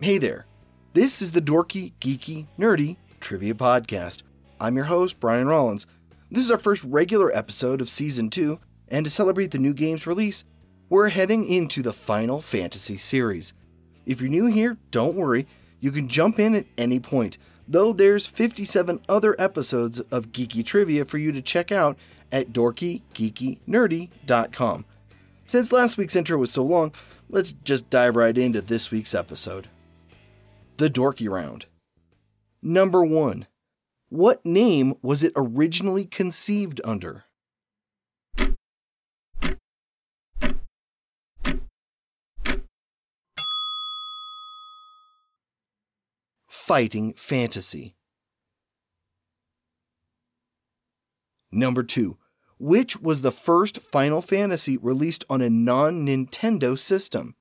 Hey there. This is the Dorky, Geeky, Nerdy Trivia Podcast. I'm your host, Brian Rollins. This is our first regular episode of Season 2, and to celebrate the new game's release, we're heading into the Final Fantasy series. If you're new here, don't worry, you can jump in at any point, though there's 57 other episodes of Geeky Trivia for you to check out at dorkygeekynerdy.com. Since last week's intro was so long, let's just dive right into this week's episode. The Dorky Round. Number 1. What name was it originally conceived under? Fighting Fantasy. Number 2. Which was the first Final Fantasy released on a non Nintendo system?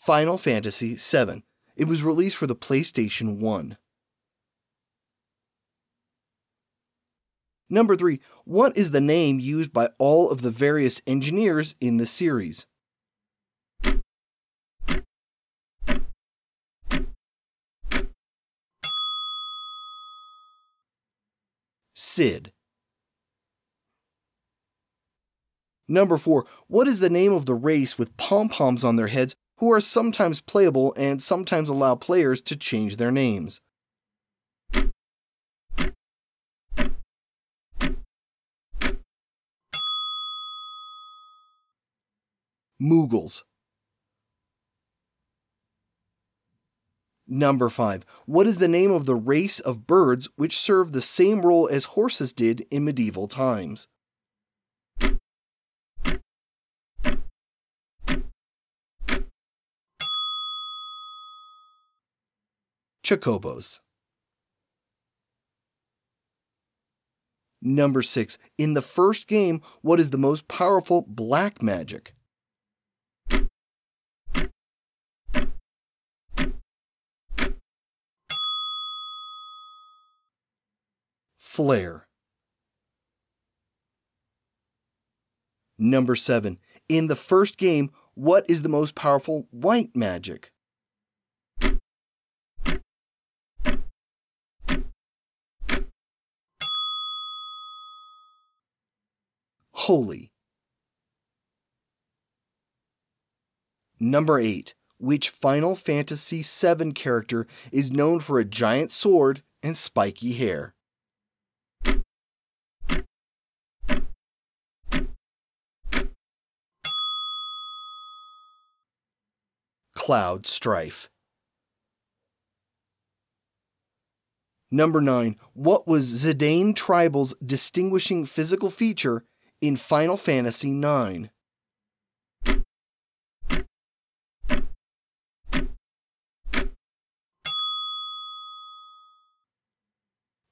Final Fantasy VII. It was released for the PlayStation 1. Number 3. What is the name used by all of the various engineers in the series? Sid. Number 4. What is the name of the race with pom poms on their heads who are sometimes playable and sometimes allow players to change their names? Moogles. Number 5. What is the name of the race of birds which served the same role as horses did in medieval times? Chocobos. Number 6. In the first game, what is the most powerful black magic? Flare. Number 7. In the first game, what is the most powerful white magic? Holy. Number 8. Which Final Fantasy VII character is known for a giant sword and spiky hair? Cloud Strife. Number 9. What was Zidane Tribal's distinguishing physical feature in Final Fantasy IX.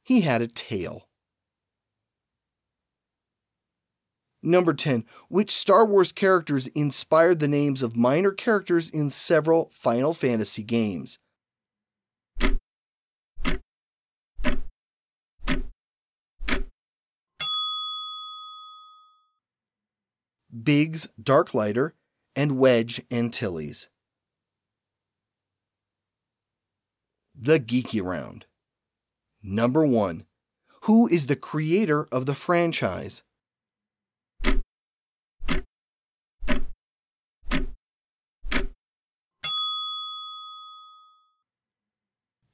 He had a tail. Number 10. Which Star Wars characters inspired the names of minor characters in several Final Fantasy games? Biggs Darklighter, and Wedge Antilles. The Geeky Round. Number 1. Who is the creator of the franchise?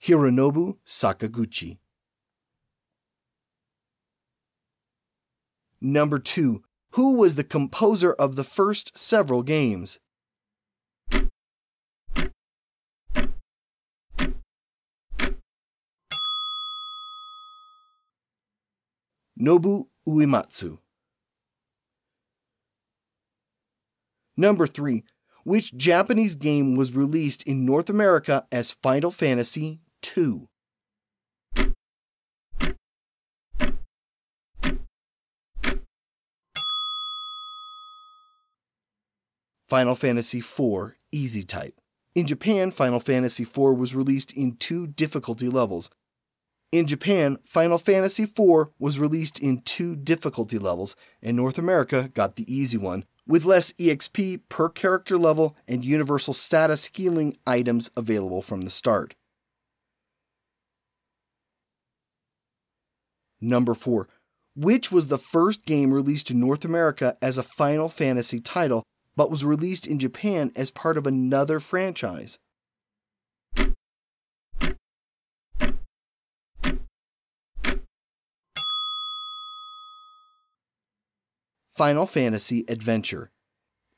Hironobu Sakaguchi. Number 2 who was the composer of the first several games? Nobuo Uematsu. Number 3. Which Japanese game was released in North America as Final Fantasy II? Final Fantasy IV Easy Type. In Japan, Final Fantasy IV was released in two difficulty levels. In Japan, Final Fantasy IV was released in two difficulty levels, and North America got the easy one, with less EXP per character level and universal status healing items available from the start. Number 4. Which was the first game released in North America as a Final Fantasy title but was released in Japan as part of another franchise. Final Fantasy Adventure.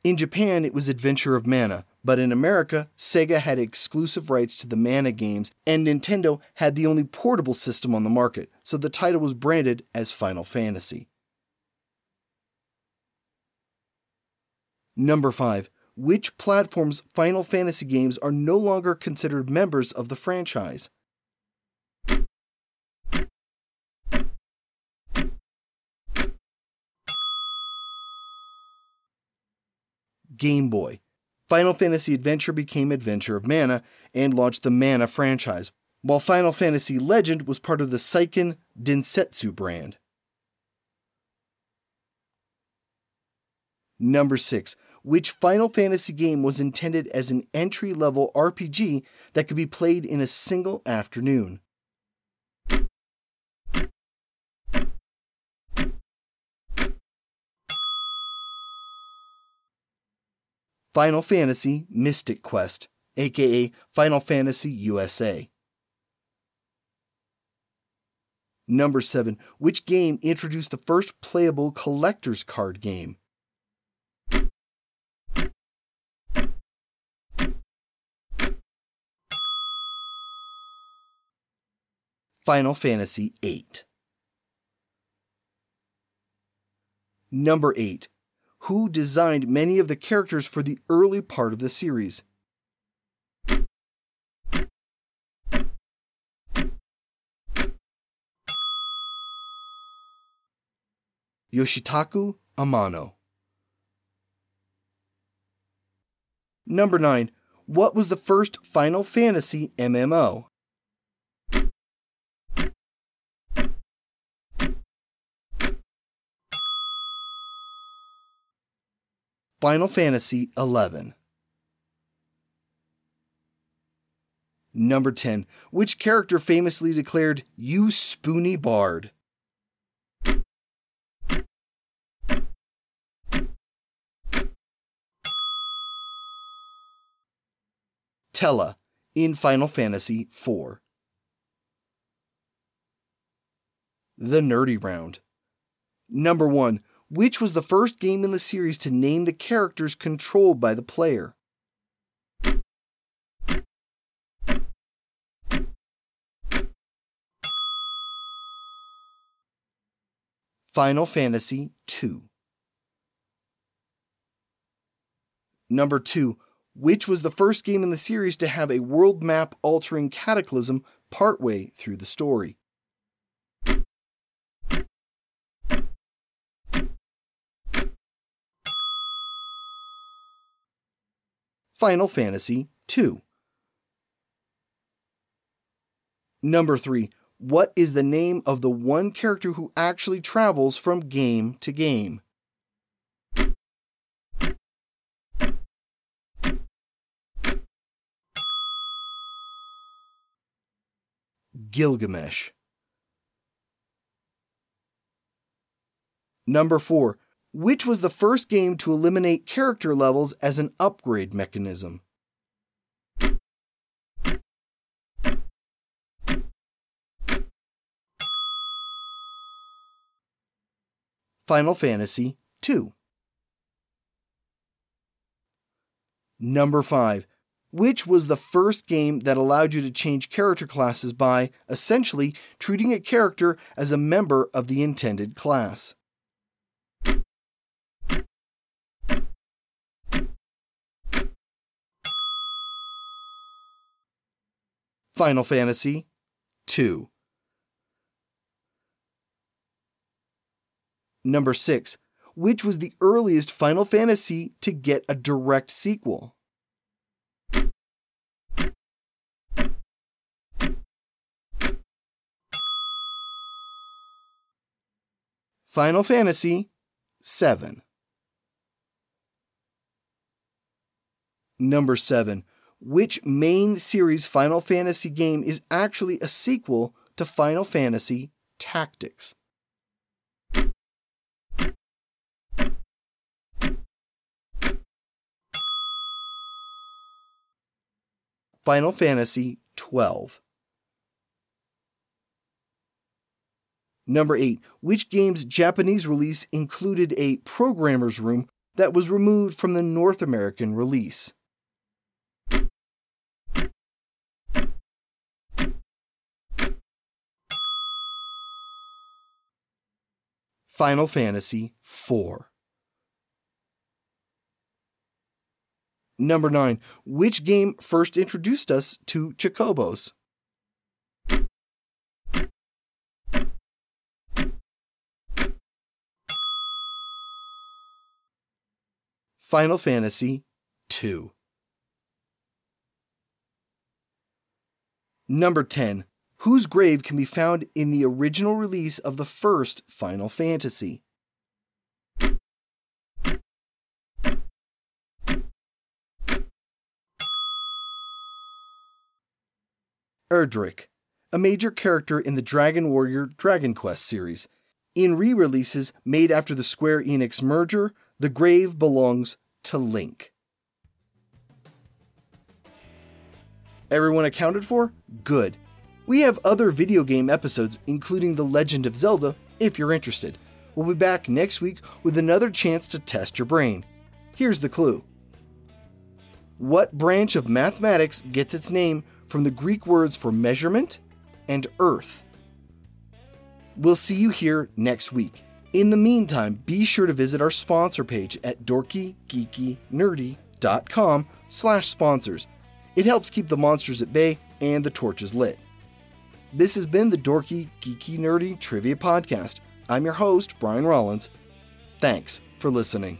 In Japan, it was Adventure of Mana, but in America, Sega had exclusive rights to the Mana games, and Nintendo had the only portable system on the market, so the title was branded as Final Fantasy. Number 5. Which platforms Final Fantasy games are no longer considered members of the franchise? Game Boy. Final Fantasy Adventure became Adventure of Mana and launched the Mana franchise, while Final Fantasy Legend was part of the Seiken Densetsu brand. Number 6 which Final Fantasy game was intended as an entry level RPG that could be played in a single afternoon. Final Fantasy Mystic Quest, aka Final Fantasy USA. Number 7. Which game introduced the first playable collector's card game? Final Fantasy VIII. Number 8. Who designed many of the characters for the early part of the series? Yoshitaka Amano. Number 9. What was the first Final Fantasy MMO? Final Fantasy XI. Number 10. Which character famously declared, You spoony bard? Tellah in Final Fantasy IV. The Nerdy Round. Number 1 which was the first game in the series to name the characters controlled by the player. Final Fantasy II. Number 2. Which was the first game in the series to have a world map altering cataclysm partway through the story? Final Fantasy II. Number 3. What is the name of the one character who actually travels from game to game? Gilgamesh. Number 4 which was the first game to eliminate character levels as an upgrade mechanism. Final Fantasy II. Number 5. which was the first game that allowed you to change character classes by, essentially, treating a character as a member of the intended class. Final Fantasy 2. Number 6. Which was the earliest Final Fantasy to get a direct sequel? Final Fantasy 7. Number 7. Which main series Final Fantasy game is actually a sequel to Final Fantasy Tactics? Final Fantasy 12. Number 8. Which game's Japanese release included a programmer's room that was removed from the North American release? Final Fantasy IV. Number 9. Which game first introduced us to Chocobos? Final Fantasy II. Number 10. Whose grave can be found in the original release of the first Final Fantasy? Erdrick, a major character in the Dragon Warrior Dragon Quest series. In re releases made after the Square Enix merger, the grave belongs to Link. Everyone accounted for? Good. We have other video game episodes, including The Legend of Zelda, if you're interested. We'll be back next week with another chance to test your brain. Here's the clue What branch of mathematics gets its name from the Greek words for measurement and earth? We'll see you here next week. In the meantime, be sure to visit our sponsor page at dorkygeekynerdy.com slash sponsors. It helps keep the monsters at bay and the torches lit. This has been the Dorky, Geeky, Nerdy Trivia Podcast. I'm your host, Brian Rollins. Thanks for listening.